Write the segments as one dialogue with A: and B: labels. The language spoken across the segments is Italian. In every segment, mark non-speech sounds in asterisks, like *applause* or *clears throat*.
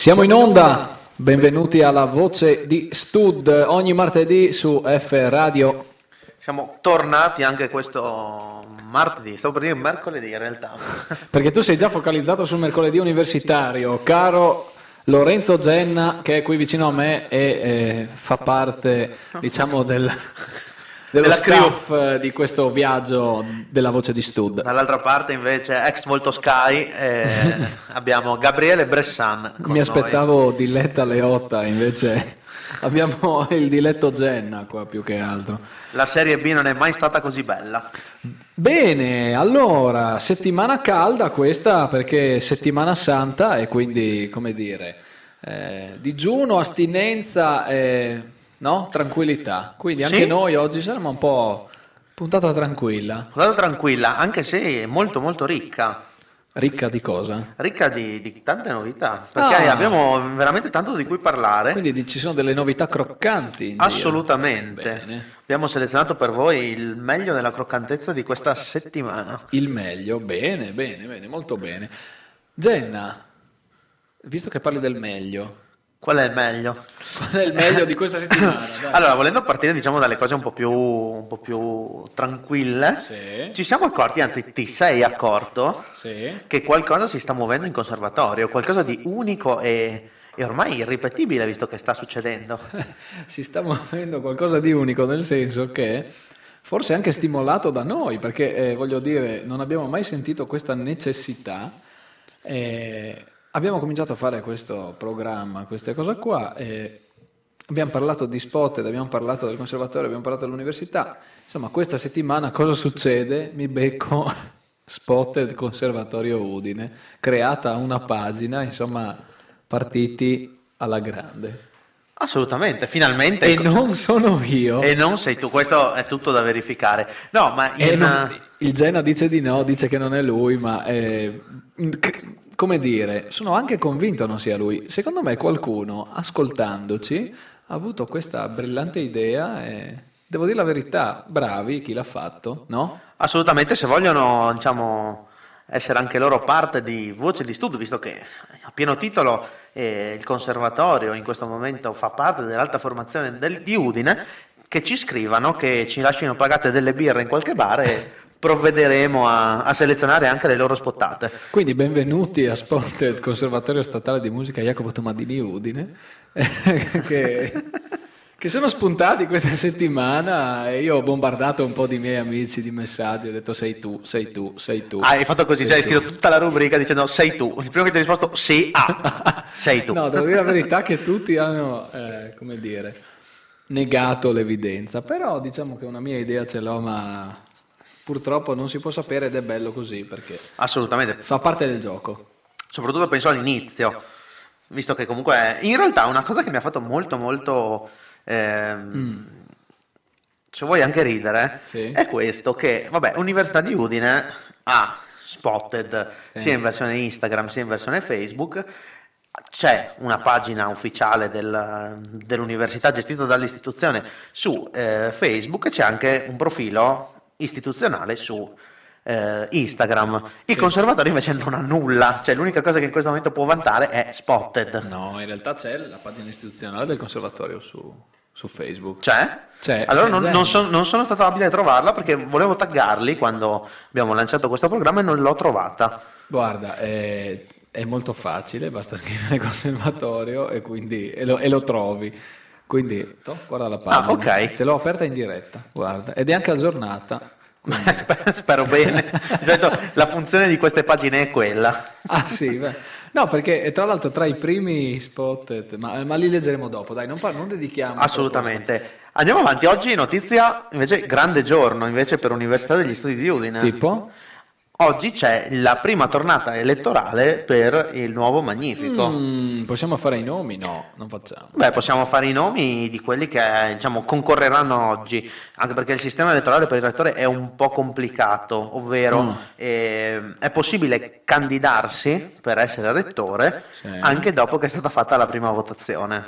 A: Siamo in onda, benvenuti alla voce di Stud, ogni martedì su F Radio.
B: Siamo tornati anche questo martedì, stavo per dire mercoledì in realtà. *laughs*
A: Perché tu sei già focalizzato sul mercoledì universitario, caro Lorenzo Genna, che è qui vicino a me e eh, fa parte, diciamo, del, dello
B: Della
A: staff eh, di questo viaggio della voce di Stud.
B: Dall'altra parte invece ex Volto Sky eh, *laughs* abbiamo Gabriele Bressan. con
A: Mi
B: noi.
A: aspettavo Diletta Leotta, invece *laughs* abbiamo il diletto Genna qua più che altro.
B: La Serie B non è mai stata così bella.
A: Bene, allora, settimana calda questa perché è settimana santa e quindi, come dire, eh, digiuno, astinenza e no? tranquillità. Quindi anche
B: Sì.
A: noi oggi saremo un po' puntata tranquilla.
B: Guardate tranquilla, anche se molto molto ricca.
A: Ricca di cosa?
B: Ricca di, di tante novità, perché
A: Ah.
B: abbiamo veramente tanto di cui parlare.
A: Quindi di- ci sono delle novità croccanti.
B: Assolutamente.
A: Bene.
B: Abbiamo selezionato per voi il meglio della croccantezza di questa settimana.
A: Il meglio, bene, bene, bene, molto bene. Genna, visto che parli del meglio,
B: Qual è il meglio?
A: qual è il meglio di questa settimana? *laughs* Dai.
B: Allora, volendo partire diciamo dalle cose un po' più, un po' più tranquille,
A: Sì.
B: ci siamo accorti, anzi ti sei accorto,
A: Sì.
B: che qualcosa si sta muovendo in conservatorio, qualcosa di unico e, e ormai irripetibile visto che sta succedendo. *laughs*
A: si sta muovendo qualcosa di unico, nel senso che forse anche stimolato da noi, perché eh, voglio dire, non abbiamo mai sentito questa necessità. eh, abbiamo cominciato a fare questo programma, queste cose qua. abbiamo parlato di Spotted, abbiamo parlato del conservatorio, abbiamo parlato dell'università. Insomma, questa settimana cosa succede? Mi becco *laughs* Spotted Conservatorio Udine, creata una pagina, insomma, partiti alla grande.
B: Assolutamente, finalmente.
A: E non sono io.
B: E non sei tu, questo è tutto da verificare. No, ma in-
A: non- il Gena dice di no, dice che non è lui, ma eh, come dire, sono anche convinto non sia lui. Secondo me qualcuno, ascoltandoci, ha avuto questa brillante idea e devo dire la verità, bravi chi l'ha fatto, no?
B: Assolutamente, se vogliono, diciamo, essere anche loro parte di Voce di Studio, visto che a pieno titolo eh, il conservatorio in questo momento fa parte dell'alta formazione del- di Udine, che ci scrivano, che ci lasciano pagate delle birre in qualche bar e provvederemo a, a selezionare anche le loro spottate.
A: Quindi benvenuti a Spotted Conservatorio Statale di Musica Jacopo Tomadini Udine, *laughs* che, che sono spuntati questa settimana e io ho bombardato un po' di miei amici di messaggi, ho detto sei tu, sei tu, sei tu.
B: Ah, hai fatto così, cioè hai scritto tutta la rubrica dicendo sei tu. Il primo che ti ha risposto sì, ah, *laughs* sei tu.
A: No, devo dire la verità che tutti hanno, eh, come dire, negato l'evidenza, però diciamo che una mia idea ce l'ho, ma purtroppo non si può sapere ed è bello così perché
B: Assolutamente.
A: fa parte del gioco.
B: soprattutto penso all'inizio, visto che comunque è- in realtà una cosa che mi ha fatto molto molto, ehm, se vuoi anche ridere,
A: Sì.
B: è questo che, vabbè, Università di Udine ha spotted
A: Sì.
B: sia in versione Instagram sia in versione Facebook, c'è una pagina ufficiale del- dell'università gestita dall'istituzione su eh, Facebook e c'è anche un profilo istituzionale su eh, Instagram. Il conservatorio invece non ha nulla, cioè l'unica cosa che in questo momento può vantare è Spotted.
A: No, in realtà c'è la pagina istituzionale del conservatorio su, su Facebook.
B: C'è?
A: C'è,
B: Allora non, non son- non sono stato abile a trovarla perché volevo taggarli quando abbiamo lanciato questo programma e non l'ho trovata.
A: Guarda, è, è molto facile, basta *laughs* scrivere conservatorio e, quindi, e, lo, e lo trovi. Quindi, toh, guarda la pagina.
B: Ah, ok.
A: Te l'ho aperta in diretta, guarda, ed è anche aggiornata. quindi- *laughs*
B: Spero, spero bene. Di solito la funzione di queste pagine è quella.
A: Ah sì, beh. no perché eh, tra l'altro tra i primi spot, ma, ma li leggeremo dopo, dai, non, par- non dedichiamo.
B: Assolutamente. Andiamo avanti. Oggi notizia invece grande giorno invece per Università degli Studi di Udine.
A: Tipo?
B: Oggi c'è la prima tornata elettorale per il nuovo Magnifico.
A: Mm, possiamo fare i nomi? No, non facciamo.
B: Beh, possiamo fare i nomi di quelli che diciamo, concorreranno oggi, anche perché il sistema elettorale per il rettore è un po' complicato, ovvero
A: Mm.
B: ehm, è possibile candidarsi per essere rettore
A: Sì.
B: anche dopo che è stata fatta la prima votazione.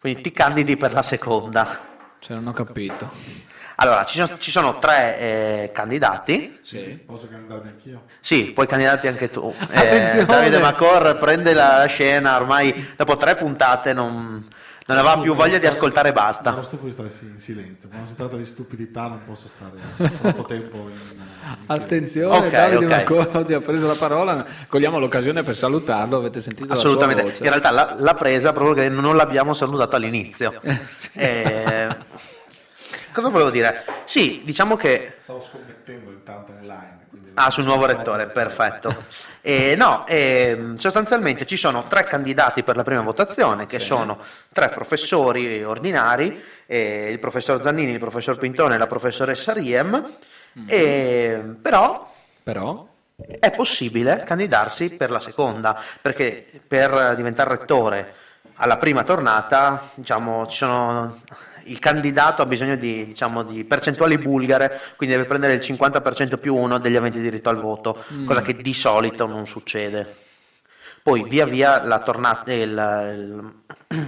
B: Quindi ti candidi per la seconda.
A: Cioè, non ho capito.
B: Allora, ci sono, ci sono tre eh, candidati.
A: Sì.
C: Posso candidarmi anch'io?
B: Sì, puoi candidarti anche tu. *laughs* Eh,
A: Attenzione!
B: Davide Macor prende la scena, ormai dopo tre puntate non, non aveva più voglia di ascoltare e basta.
C: stufo di stare in silenzio. Quando si tratta di stupidità non posso stare troppo tempo in, in.
A: Attenzione,
B: Ok,
A: Davide
B: ok.
A: Mancora oggi ha preso la parola, cogliamo l'occasione per salutarlo, avete sentito
B: Assolutamente.
A: la sua voce.
B: In realtà l'ha, l'ha presa proprio che non l'abbiamo salutato all'inizio. *laughs*
A: Sì.
B: Eh, cosa volevo dire? Sì, diciamo che
C: Stavo scommettendo intanto online.
B: Ah, sul nuovo rettore, *laughs* perfetto. Eh, no, ehm, sostanzialmente ci sono tre candidati per la prima votazione, che
A: Sì.
B: sono tre professori ordinari, eh, il professor Zannini, il professor Pintone e la professoressa Riem, e, però
A: Però,
B: è possibile candidarsi per la seconda, perché per diventare rettore alla prima tornata, diciamo, ci sono, il candidato ha bisogno di, diciamo, di percentuali bulgare, quindi deve prendere il 50% più uno degli aventi diritto al voto, cosa che di solito non succede. Poi via via la, tornata, il- il-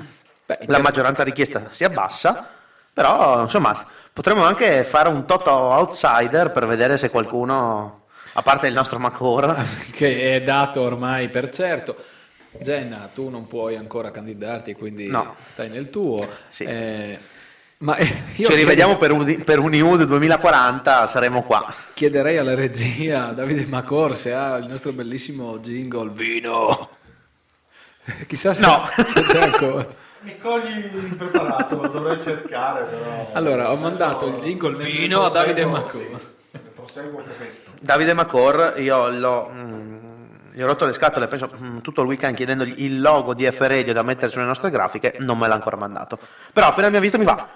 A: beh,
B: la maggioranza richiesta si abbassa, però insomma potremmo anche fare un toto outsider per vedere se qualcuno, a parte il nostro Macor, *laughs*
A: che è dato ormai per certo. Jenna, tu non puoi ancora candidarti, quindi
B: No.
A: stai nel tuo.
B: Sì.
A: Eh, ma eh, io
B: ci rivediamo per, un, per Uniwood 2040, saremo qua.
A: chiederei alla regia Davide Macor se ha il nostro bellissimo jingle Vino. Chissà se,
B: No. *laughs*
A: se c'è ancora.
C: Mi cogli impreparato, lo dovrei cercare però.
A: Allora, ho mandato il jingle vino a Davide Macor.
C: sì.
B: Davide Macor, io l'ho, mm, gli ho rotto le scatole penso mm, tutto il weekend chiedendogli il logo di F Radio da mettere sulle nostre grafiche, non me l'ha ancora mandato. Però appena mi ha visto mi va,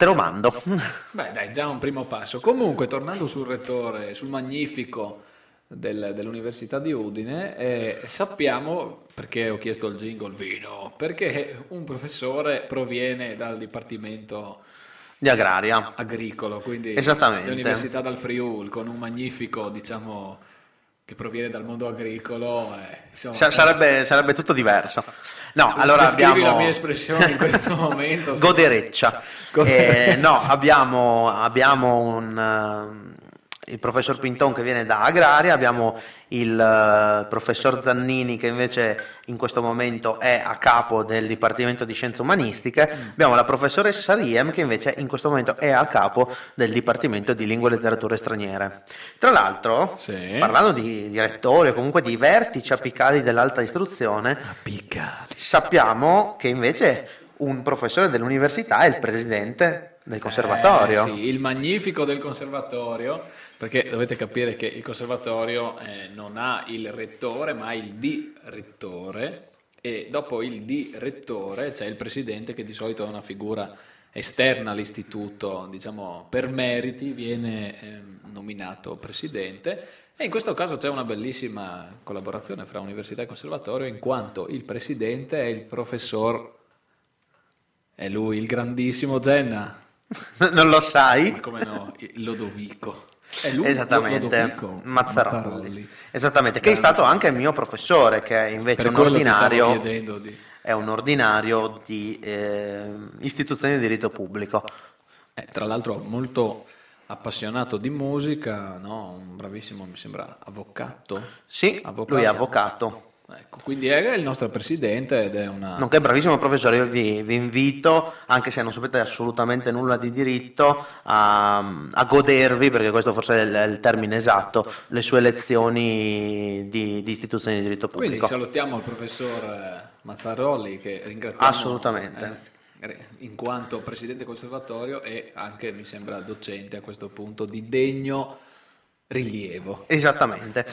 B: te lo mando.
A: Beh, dai, già un primo passo. Comunque, tornando sul rettore, sul magnifico del- dell'Università di Udine, eh, sappiamo, perché ho chiesto il jingle vino, perché un professore proviene dal Dipartimento
B: Di agraria.
A: agricolo, quindi
B: Esattamente.
A: l'Università dal Friul, con un magnifico, diciamo, che proviene dal mondo agricolo. eh, insomma,
B: Sa- sarebbe, sarebbe tutto diverso. No, allora abbiamo...
A: la mia espressione in questo *laughs* momento.
B: Godereccia.
A: Godereccia.
B: Eh, no, *laughs* abbiamo, abbiamo un, il professor Pinton che viene da Agraria, abbiamo il eh, professor Zannini che invece in questo momento è a capo del Dipartimento di Scienze Umanistiche,
A: Mm.
B: abbiamo la professoressa Riem che invece in questo momento è a capo del Dipartimento di Lingue e Letterature Straniere. Tra l'altro,
A: Sì.
B: parlando di, di rettori o comunque di vertici apicali dell'alta istruzione,
A: Piccali.
B: Sappiamo che invece un professore dell'università è il presidente del conservatorio.
A: Eh, sì, il magnifico del conservatorio, perché dovete capire che il conservatorio eh, non ha il rettore, ma il direttore e dopo il direttore c'è il presidente che di solito è una figura esterna all'istituto, diciamo per meriti viene ehm, nominato presidente e in questo caso c'è una bellissima collaborazione fra università e conservatorio in quanto il presidente è il professor è lui, il grandissimo Genna. *laughs*
B: non lo
A: Ma
B: sai?
A: come no, Lodovico. È lui,
B: Esattamente,
A: Lodovico
B: Mazzarolli. Esattamente, che è stato anche il mio professore, che è invece
A: Per
B: un ordinario,
A: di...
B: è un ordinario di eh, istituzioni di diritto pubblico.
A: eh, tra l'altro molto appassionato di musica, no? Un bravissimo, mi sembra, avvocato.
B: Sì,
A: Avvocato.
B: lui è avvocato.
A: Ecco, quindi è il nostro presidente ed è una...
B: Nonché bravissimo professore, io vi, vi invito, anche se non sapete assolutamente nulla di diritto, a, a godervi, perché questo forse è il, è il termine esatto, le sue lezioni di, di istituzioni di diritto
A: Quindi
B: pubblico.
A: salutiamo il professor eh, Mazzarolli che ringraziamo
B: Assolutamente.
A: eh, in quanto presidente conservatorio e anche mi sembra docente a questo punto di degno rilievo.
B: Esattamente.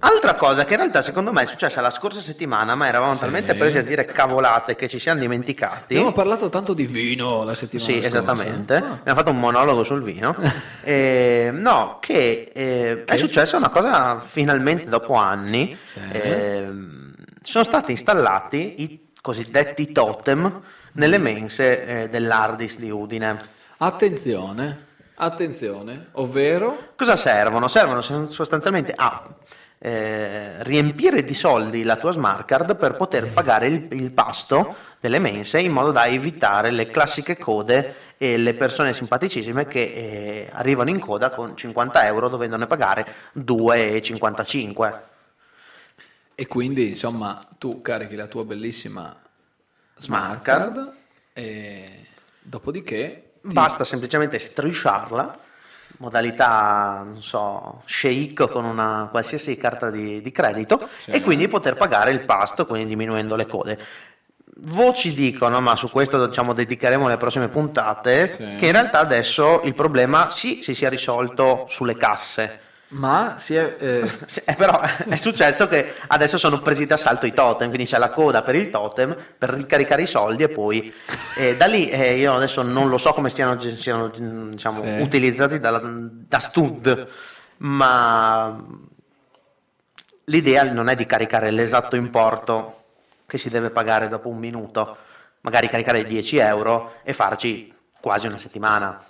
B: Altra cosa che in realtà secondo me è successa la scorsa settimana, ma eravamo
A: Sì.
B: talmente presi a dire cavolate che ci siamo dimenticati.
A: Abbiamo parlato tanto di vino la settimana
B: Sì,
A: scorsa.
B: esattamente.
A: Ah.
B: Abbiamo fatto un monologo sul vino. *laughs* Eh, no, che eh, è successa una cosa finalmente dopo anni.
A: Sì.
B: Ehm, sono stati installati i cosiddetti totem nelle mense eh, dell'Ardis di Udine.
A: Attenzione, attenzione, ovvero
B: Cosa servono? Servono sostanzialmente a eh, riempire di soldi la tua smart card per poter pagare il, il pasto delle mense in modo da evitare le classiche code e le persone simpaticissime che eh, arrivano in coda con 50 euro dovendone pagare 2,55.
A: E quindi, insomma, tu carichi la tua bellissima smart
B: card.
A: card e dopodiché ti-
B: Basta semplicemente strisciarla, modalità, non so, shake con una qualsiasi carta di, di credito
A: Sì.
B: e quindi poter pagare il pasto, quindi diminuendo le code. Voci dicono, ma su questo diciamo dedicheremo le prossime puntate,
A: Sì.
B: che in realtà adesso il problema sì si sia risolto sulle casse.
A: Ma si è... eh, *laughs*
B: eh, però è successo che adesso sono presi d'assalto i totem, quindi c'è la coda per il totem per ricaricare i soldi e poi eh, da lì eh, io adesso non lo so come stiano, siano diciamo,
A: Sì.
B: utilizzati dalla- da Stud, ma l'idea non è di caricare l'esatto importo che si deve pagare dopo un minuto, magari caricare 10 euro e farci quasi una settimana.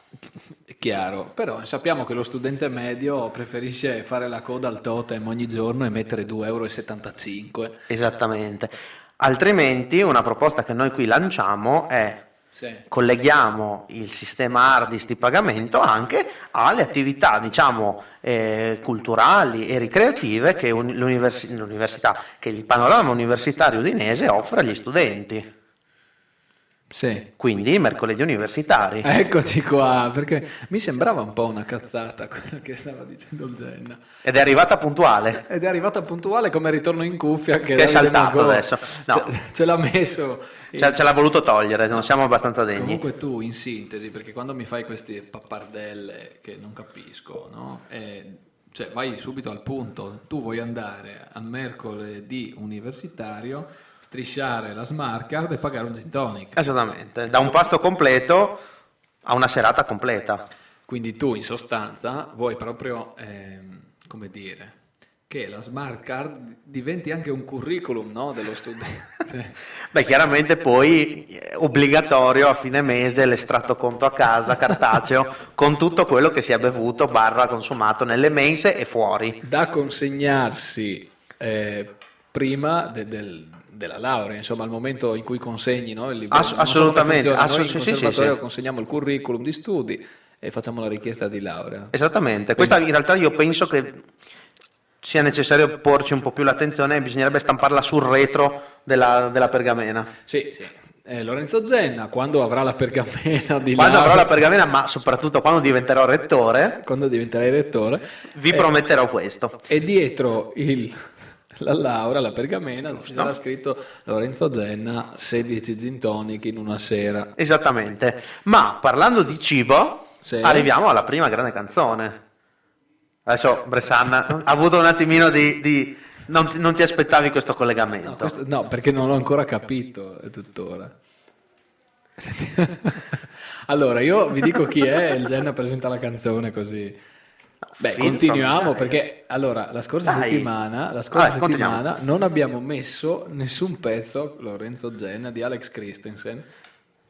A: È chiaro, però sappiamo che lo studente medio preferisce fare la coda al totem ogni giorno e mettere 2,75 euro.
B: Esattamente. Altrimenti una proposta che noi qui lanciamo è
A: Sì.
B: colleghiamo il sistema hard disk di pagamento anche alle attività diciamo eh, culturali e ricreative che un- l'universi- l'università che il panorama universitario udinese offre agli studenti
A: Sì.
B: quindi i mercoledì universitari *laughs*
A: Eccoci qua, perché mi sembrava un po' una cazzata quello che stava dicendo il Genna.
B: ed è arrivata puntuale
A: Ed è arrivata puntuale come ritorno in cuffia che,
B: Che è saltato adesso. No.
A: Ce, ce l'ha messo.
B: ce, ce l'ha voluto togliere non siamo abbastanza degni
A: Comunque tu in sintesi, perché quando mi fai queste pappardelle che non capisco, no? E, cioè vai subito al punto, tu vuoi andare al mercoledì universitario, strisciare la smart card e pagare un gin tonic.
B: esattamente da un pasto completo a una serata completa
A: Quindi tu in sostanza vuoi proprio, ehm, come dire, che la smart card diventi anche un curriculum no, dello studente. *laughs*
B: Beh, chiaramente poi è obbligatorio a fine mese l'estratto conto a casa cartaceo *laughs* con tutto quello che si è bevuto barra consumato nelle mense e fuori.
A: da consegnarsi eh, prima de- del- della laurea, insomma al momento in cui consegni no, il libro.
B: Ass- assolutamente, assu-
A: noi in
B: sì, sì,
A: consegniamo il curriculum di studi e facciamo la richiesta di laurea.
B: Esattamente, questa in realtà io penso che sia necessario porci un po' più l'attenzione bisognerebbe stamparla sul retro della, della pergamena.
A: Sì, sì. Eh, Lorenzo Genna, quando avrà la pergamena di
B: Quando avrò la pergamena, ma soprattutto quando diventerò rettore,
A: quando diventerai rettore,
B: vi
A: eh,
B: prometterò questo.
A: e dietro il- la laurea, la pergamena, ci sarà scritto Lorenzo Genna, 16 gin tonic in una sera.
B: Esattamente. Ma parlando di cibo,
A: Sì.
B: arriviamo alla prima grande canzone. Adesso Bressan ha avuto un attimino di... di- non, non ti aspettavi questo collegamento.
A: No, questo- no, perché non l'ho ancora capito tuttora. *laughs* Allora, io vi dico chi è, il Genna presenta la canzone così. Beh, continuiamo perché allora la scorsa
B: Dai.
A: settimana, la scorsa
B: continuiamo.
A: settimana non abbiamo messo nessun pezzo Lorenzo Genna di Alex Christensen.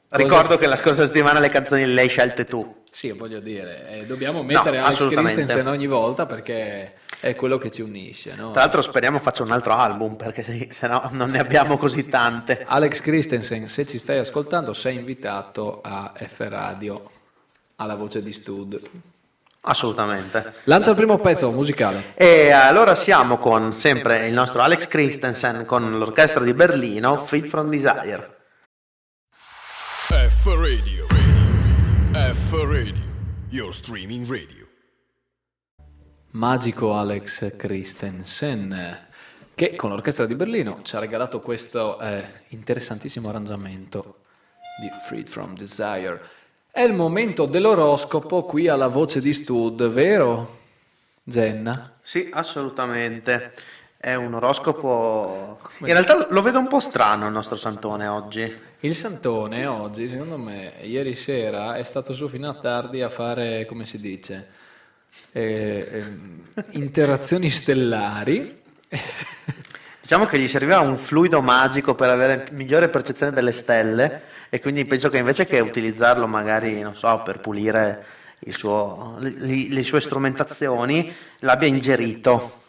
A: Cosa-
B: Ricordo che la scorsa settimana le canzoni le hai scelte tu.
A: Sì, voglio dire, eh, dobbiamo mettere Alex
B: assolutamente.
A: Christensen ogni volta perché è quello che ci unisce, no?
B: Tra l'altro speriamo faccia un altro album perché se, se no non ne abbiamo così tante.
A: Alex Christensen, se ci stai ascoltando, sei invitato a F Radio, alla voce di Stud.
B: Assolutamente.
A: Lancia il primo pezzo musicale.
B: E allora siamo con sempre il nostro Alex Christensen con l'orchestra di Berlino, Fit from Desire.
D: F Radio. Radio. F Radio. Your streaming radio.
A: Magico Alex Christensen, che con l'orchestra di Berlino ci ha regalato questo eh, interessantissimo arrangiamento di Freed from Desire. È il momento dell'oroscopo qui alla voce di Stud, vero? Genna?
B: Sì, assolutamente. È un oroscopo. In realtà lo vedo un po' strano il nostro Santone oggi.
A: Il Santone oggi, secondo me, ieri sera è stato su fino a tardi a fare, come si dice, eh, ehm, interazioni stellari.
B: Diciamo che gli serviva un fluido magico per avere migliore percezione delle stelle e quindi penso che invece che utilizzarlo magari, non so, per pulire il suo- le, le sue strumentazioni, l'abbia ingerito.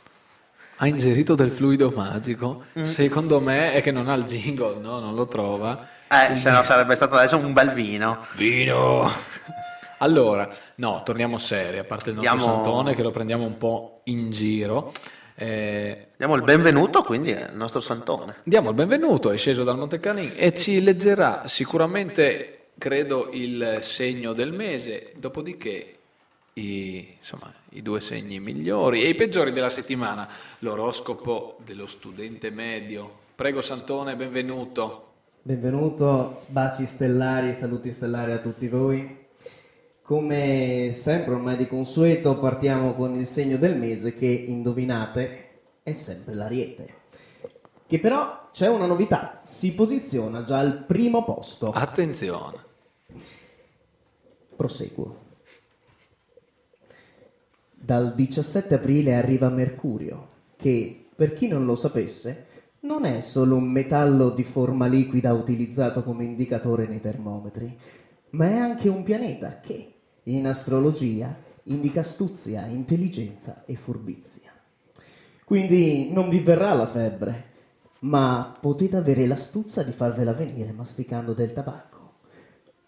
A: Ha ingerito del fluido magico. Secondo me è che non ha il jingle, no? Non lo trova.
B: Eh, se no sarebbe stato adesso un bel vino.
A: Vino! Allora, no, torniamo seri, a parte il nostro
B: Diamo-
A: Santone che lo prendiamo un po' in giro. Eh,
B: Diamo il benvenuto quindi al nostro santone.
A: diamo il benvenuto, è sceso dal Monte Canin e ci leggerà sicuramente, credo, il segno del mese, dopodiché i, insomma, i due segni migliori e i peggiori della settimana, l'oroscopo dello studente medio. Prego Santone, benvenuto.
E: Benvenuto, baci stellari, saluti stellari a tutti voi. Come sempre, ormai di consueto, partiamo con il segno del mese che, indovinate, è sempre l'ariete. Che però c'è una novità, si posiziona già al primo posto.
A: Attenzione.
E: Proseguo. Dal 17 aprile arriva Mercurio, che, per chi non lo sapesse, non è solo un metallo di forma liquida utilizzato come indicatore nei termometri, ma è anche un pianeta che, in astrologia, indica astuzia, intelligenza e furbizia. Quindi non vi verrà la febbre, ma potete avere l'astuzia di farvela venire masticando del tabacco.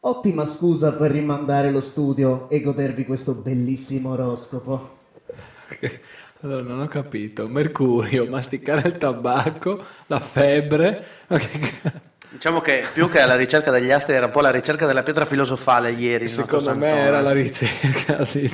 E: Ottima scusa per rimandare lo studio e godervi questo bellissimo oroscopo.
A: Allora, non ho capito. Mercurio, masticare il tabacco, la febbre.
B: Diciamo che più che alla ricerca degli astri era un po' la ricerca della pietra filosofale ieri.
A: Secondo me era la ricerca *laughs* di...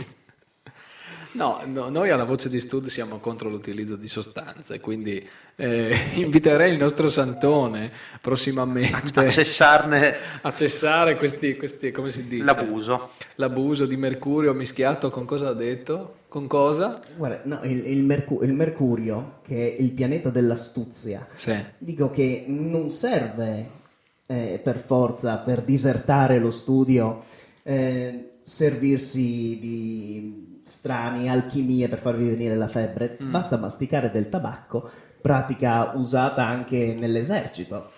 A: No, no, noi alla voce di studio siamo contro l'utilizzo di sostanze, quindi eh, *laughs* inviterei il nostro Santone prossimamente
B: a cessarne *laughs*
A: a cessare questi, questi, come si dice?
B: l'abuso.
A: L'abuso di mercurio mischiato con cosa ha detto? Con cosa?
E: Guarda, no, il, il Mercu- il Mercurio, che è il pianeta dell'astuzia,
A: Sì.
E: dico che non serve eh, per forza, per disertare lo studio, eh, servirsi di strani alchimie per farvi venire la febbre, basta masticare del tabacco, pratica usata anche nell'esercito.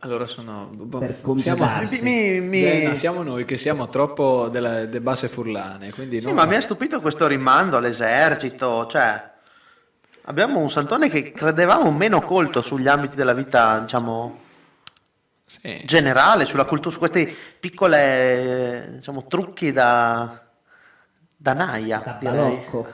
A: Allora sono... boh,
E: Per
A: siamo,
E: congedarsi.
B: Mi- mi-
A: Zena, siamo noi che siamo troppo delle, delle basse furlane, quindi
B: Sì,
A: non-
B: ma mi ha stupito questo rimando all'esercito, cioè abbiamo un santone che credevamo meno colto sugli ambiti della vita, diciamo,
A: Sì.
B: generale, sulla cultura, su questi piccoli diciamo, trucchi da, da naia,
E: Da
B: direi.
E: balocco,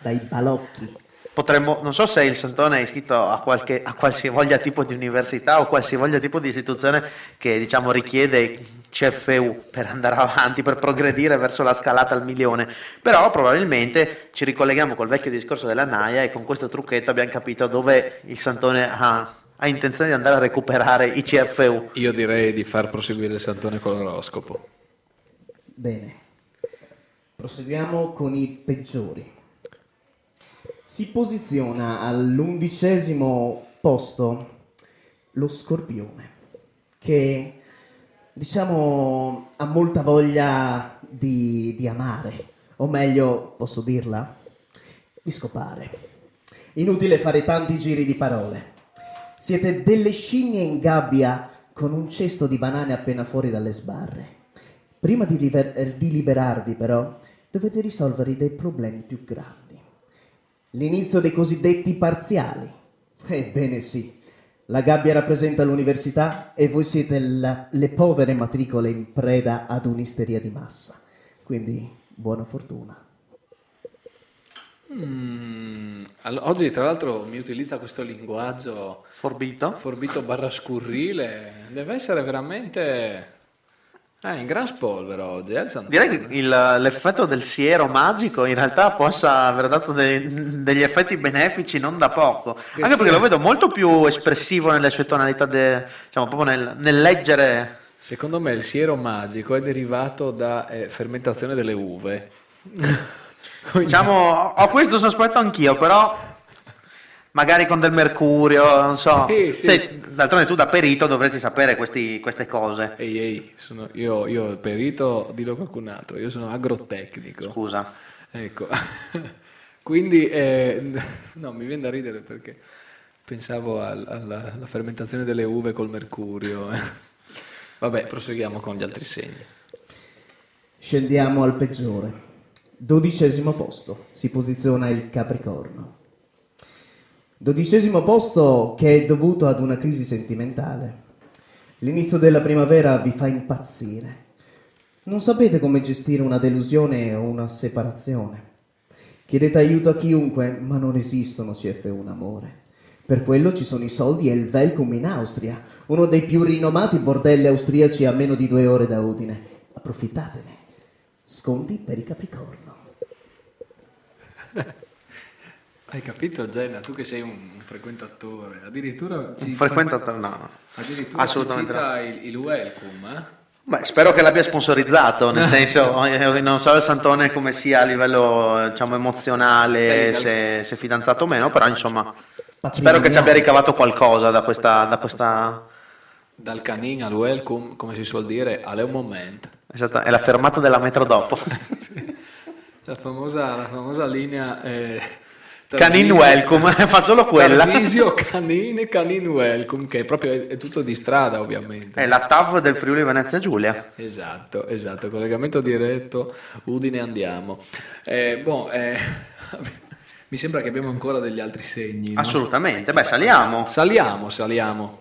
E: dai balocchi.
B: Potremmo, non so se il Santone è iscritto a, qualche, a qualsivoglia tipo di università o qualsivoglia tipo di istituzione che diciamo richiede CFU per andare avanti, per progredire verso la scalata al milione, però probabilmente ci ricolleghiamo col vecchio discorso della Naia e con questo trucchetto abbiamo capito dove il Santone ha, ha intenzione di andare a recuperare i CFU.
A: Io direi di far proseguire il Santone con l'oroscopo.
E: Bene, proseguiamo con i peggiori. Si posiziona all'undicesimo posto lo scorpione, che diciamo ha molta voglia di, di amare, o meglio, posso dirla, di scopare. Inutile fare tanti giri di parole. Siete delle scimmie in gabbia con un cesto di banane appena fuori dalle sbarre. Prima di, liber- di liberarvi, però, dovete risolvere dei problemi più grandi. L'inizio dei cosiddetti parziali. Ebbene sì, la gabbia rappresenta l'università e voi siete la- le povere matricole in preda ad un'isteria di massa. Quindi, buona fortuna.
A: Mm, all- oggi tra l'altro mi utilizza questo linguaggio
B: Forbito?
A: forbito barra scurrile, deve essere veramente... Eh, in gran spolvero oggi, eh?
B: Direi che il- l'effetto del siero magico in realtà possa aver dato de- degli effetti benefici non da poco,
A: Che
B: anche perché
A: sia-
B: lo vedo molto più espressivo nelle sue tonalità, de- diciamo proprio nel, nel leggere.
A: Secondo me il siero magico è derivato da eh, fermentazione delle uve. *laughs*
B: Diciamo, ho questo sospetto anch'io, però magari con del mercurio, non so.
A: Sì, sì.
B: Se- d'altronde tu da perito dovresti sapere questi- queste cose.
A: Ehi, ehi, sono- io, io perito, dillo a qualcun altro, io sono agrotecnico.
B: Scusa.
A: Ecco, *laughs* quindi eh, no, mi viene da ridere perché pensavo al- alla, alla fermentazione delle uve col mercurio. eh. Vabbè, proseguiamo con gli altri segni.
E: Scendiamo al peggiore. Dodicesimo posto si posiziona il Capricorno. Dodicesimo posto che è dovuto ad una crisi sentimentale. L'inizio della primavera vi fa impazzire. Non sapete come gestire una delusione o una separazione. Chiedete aiuto a chiunque, ma non esistono CF1 amore. Per quello ci sono i soldi e il Welcome in Austria, uno dei più rinomati bordelli austriaci a meno di due ore da Udine. Approfittatene. Sconti per i Capricorno. *laughs*
A: Hai capito Jenna, tu che sei un frequentatore, addirittura ci
B: Un frequentatore, no.
A: addirittura
B: Assolutamente
A: ci cita il, il welcome, eh?
B: Beh, spero che l'abbia sponsorizzato, nel *laughs* senso, eh, non so il Santone come sia a livello diciamo, emozionale,
A: Beh,
B: se, se fidanzato o meno, però insomma, spero che ci abbia ricavato qualcosa da questa, da questa
A: Dal canin al welcome, come si suol dire, alle un moment.
B: esatto, è la fermata della metro dopo. *laughs*
A: La famosa, la famosa linea... Eh,
B: Canin welcome, *laughs* fa solo quella.
A: Tarvisio, canin, canin welcome, che è proprio è, è tutto di strada ovviamente.
B: È la TAV del Friuli Venezia Giulia.
A: Esatto, esatto, collegamento diretto, Udine andiamo. Eh, boh, eh, *laughs* mi sembra che abbiamo ancora degli altri segni. no?
B: Assolutamente, beh saliamo.
A: Saliamo, saliamo.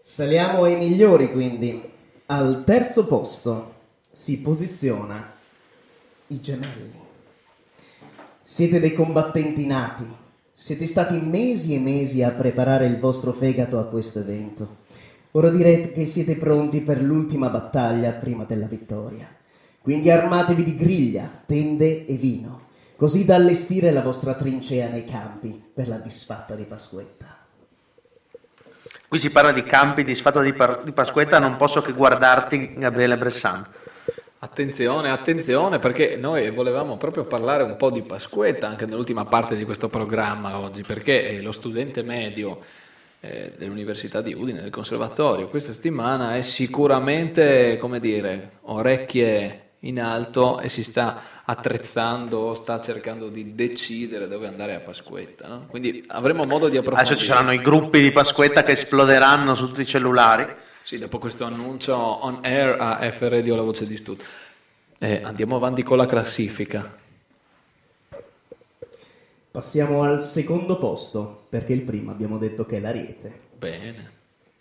E: Saliamo ai migliori quindi. Al terzo posto si posiziona i gemelli. Siete dei combattenti nati. Siete stati mesi e mesi a preparare il vostro fegato a questo evento. Ora direte che siete pronti per l'ultima battaglia prima della vittoria. Quindi armatevi di griglia, tende e vino, così da allestire la vostra trincea nei campi per la disfatta di Pasquetta.
B: Qui si parla di campi di sfata di, Par- di Pasquetta, non posso che guardarti Gabriele Bressan.
A: Attenzione, attenzione, perché noi volevamo proprio parlare un po' di Pasquetta anche nell'ultima parte di questo programma oggi, perché eh, lo studente medio eh, dell'Università di Udine, del Conservatorio, questa settimana è sicuramente, come dire, orecchie in alto e si sta attrezzando, sta cercando di decidere dove andare a Pasquetta. no? Quindi avremo modo di approfondire.
B: Adesso ci saranno i gruppi di Pasquetta che esploderanno su tutti i cellulari.
A: Sì, dopo questo annuncio on air a F Radio La Voce di Stud. Eh, andiamo avanti con la classifica.
E: Passiamo al secondo posto, perché il primo abbiamo detto che è l'Ariete.
A: Bene.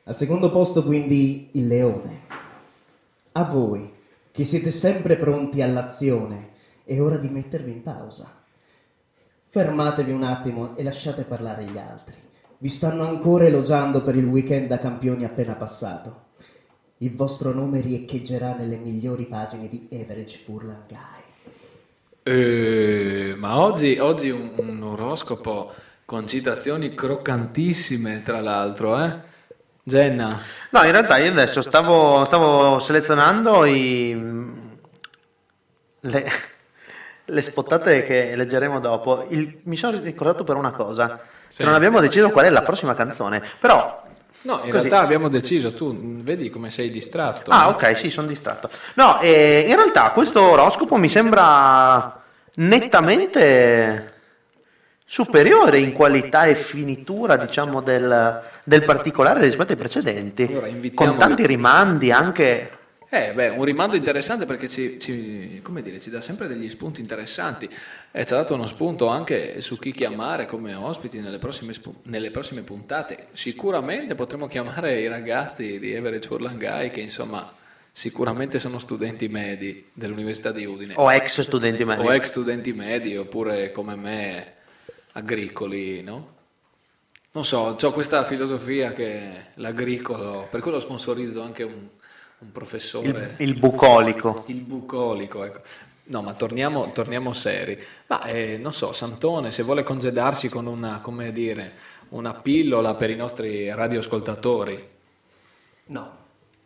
E: Al secondo posto quindi il Leone. A voi, che siete sempre pronti all'azione, è ora di mettervi in pausa. Fermatevi un attimo e lasciate parlare gli altri. Vi stanno ancora elogiando per il weekend da campioni appena passato. Il vostro nome riecheggerà nelle migliori pagine di Average Furlan Guy.
A: Eh, ma oggi, oggi un, un oroscopo con citazioni croccantissime, tra l'altro, eh? Jenna,
B: No, in realtà io adesso stavo, stavo selezionando i, le, le spottate che leggeremo dopo. Il- mi sono ricordato per una cosa,
A: Sì.
B: non abbiamo deciso qual è la prossima canzone, però...
A: no, in
B: Così.
A: realtà abbiamo deciso, tu vedi come sei distratto.
B: Ah, ok, sì, sono distratto. No, eh, in realtà questo oroscopo mi sembra nettamente superiore in qualità e finitura, diciamo, del, del particolare rispetto ai precedenti,
A: Allora,
B: con tanti rimandi anche...
A: Eh, beh, un rimando interessante perché ci, ci- come dire, ci dà sempre degli spunti interessanti e ci ha dato uno spunto anche su chi chiamare come ospiti nelle prossime, nelle prossime puntate. Sicuramente potremo chiamare i ragazzi di Everett Furlangai che insomma sicuramente sono studenti medi dell'Università di Udine
B: o ex studenti medi.
A: o ex studenti medi oppure come me agricoli, no? Non so, ho questa filosofia che l'agricolo, per quello sponsorizzo anche un, un professore,
B: Il, il bucolico.
A: il bucolico, ecco. No, ma torniamo, torniamo seri. Ma eh, non so, Santone, se vuole congedarsi con una, come dire, una pillola per i nostri radioascoltatori.
E: No.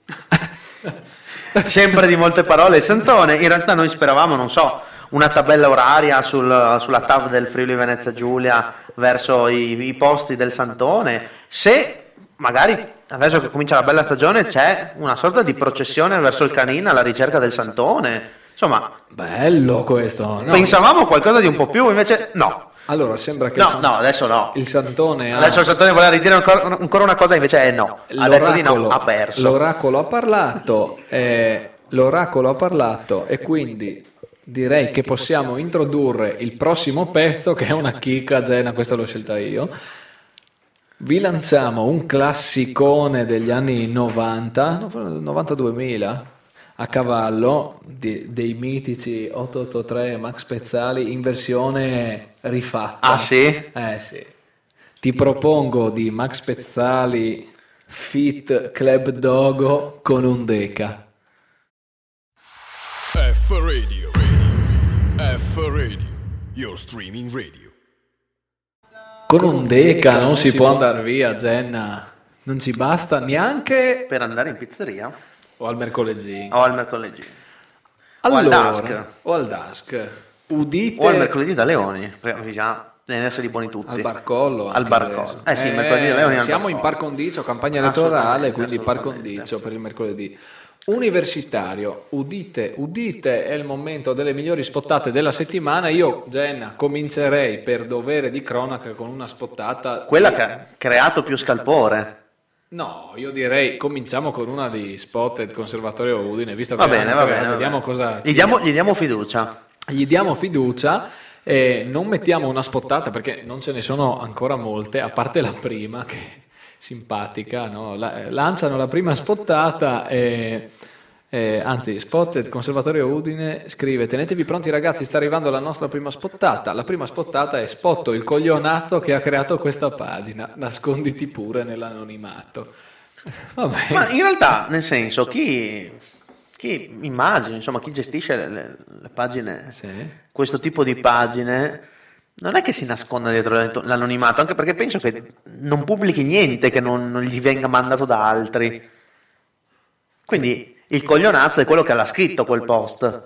E: *laughs*
B: Sempre di molte parole. Santone, in realtà noi speravamo, non so, una tabella oraria sul- sulla TAV del Friuli Venezia Giulia verso i, i posti del Santone. Se magari adesso che comincia la bella stagione c'è una sorta di processione verso il Canina alla ricerca del Santone. Insomma,
A: Bello questo. no?
B: pensavamo qualcosa di un po' più, invece no.
A: Allora, sembra che
B: No, no, adesso no.
A: il Santone ha...
B: Adesso il Santone voleva ridire ancora, ancora una cosa, invece è no. Ha detto di no, ha perso.
A: l'oracolo ha parlato, eh, l'oracolo ha parlato e quindi direi che possiamo introdurre il prossimo pezzo, che è una chicca, Gena, questa l'ho scelta io. Vi lanciamo un classicone degli anni 90, 90-2000, a cavallo di- dei mitici 883 Max Pezzali in versione rifatta.
B: Ah sì?
A: Eh sì. Ti propongo di Max Pezzali Fit Club Dogo con un Deca.
D: F Radio. Radio. F Radio. Your streaming radio.
A: Con un Deca non si può andare via, Jenna. Non ci basta neanche
B: Per andare in pizzeria
A: o al mercoledì.
B: o al mercoledì. o al
A: Allora,
B: Dusk.
A: o al Dusk. Udite
B: O al mercoledì da Leoni, perché bisogna essere buoni tutti.
A: al Barcollo.
B: Al Barcollo. Eh sì, mercoledì da Leoni al
A: Siamo in par condicio, campagna elettorale, quindi par condicio per il mercoledì. Universitario, udite, udite, è il momento delle migliori spottate della settimana. Io, Jenna, comincerei per dovere di cronaca con una spottata.
B: Quella
A: di-
B: che ha creato più scalpore.
A: No, io direi cominciamo con una di Spotted Conservatorio Udine, visto che
B: Va bene, va bene. va
A: vediamo
B: bene.
A: cosa
B: Gli diamo, gli diamo fiducia.
A: gli diamo fiducia e non mettiamo una spottata perché non ce ne sono ancora molte, a parte la prima che simpatica, no? La- lanciano la prima spottata e, e- anzi Spotted Conservatorio Udine scrive tenetevi pronti ragazzi sta arrivando la nostra prima spottata, la prima spottata è Spotto il coglionazzo che ha creato questa pagina, nasconditi pure nell'anonimato. Vabbè.
B: Ma in realtà, nel senso, chi, chi immagina, insomma, chi gestisce le, le- le pagine,
A: Sì.
B: questo tipo di pagine, non è che si nasconda dietro l'an- l'anonimato, anche perché penso che non pubblichi niente che non, non gli venga mandato da altri. Quindi il coglionazzo è quello che l'ha scritto quel post.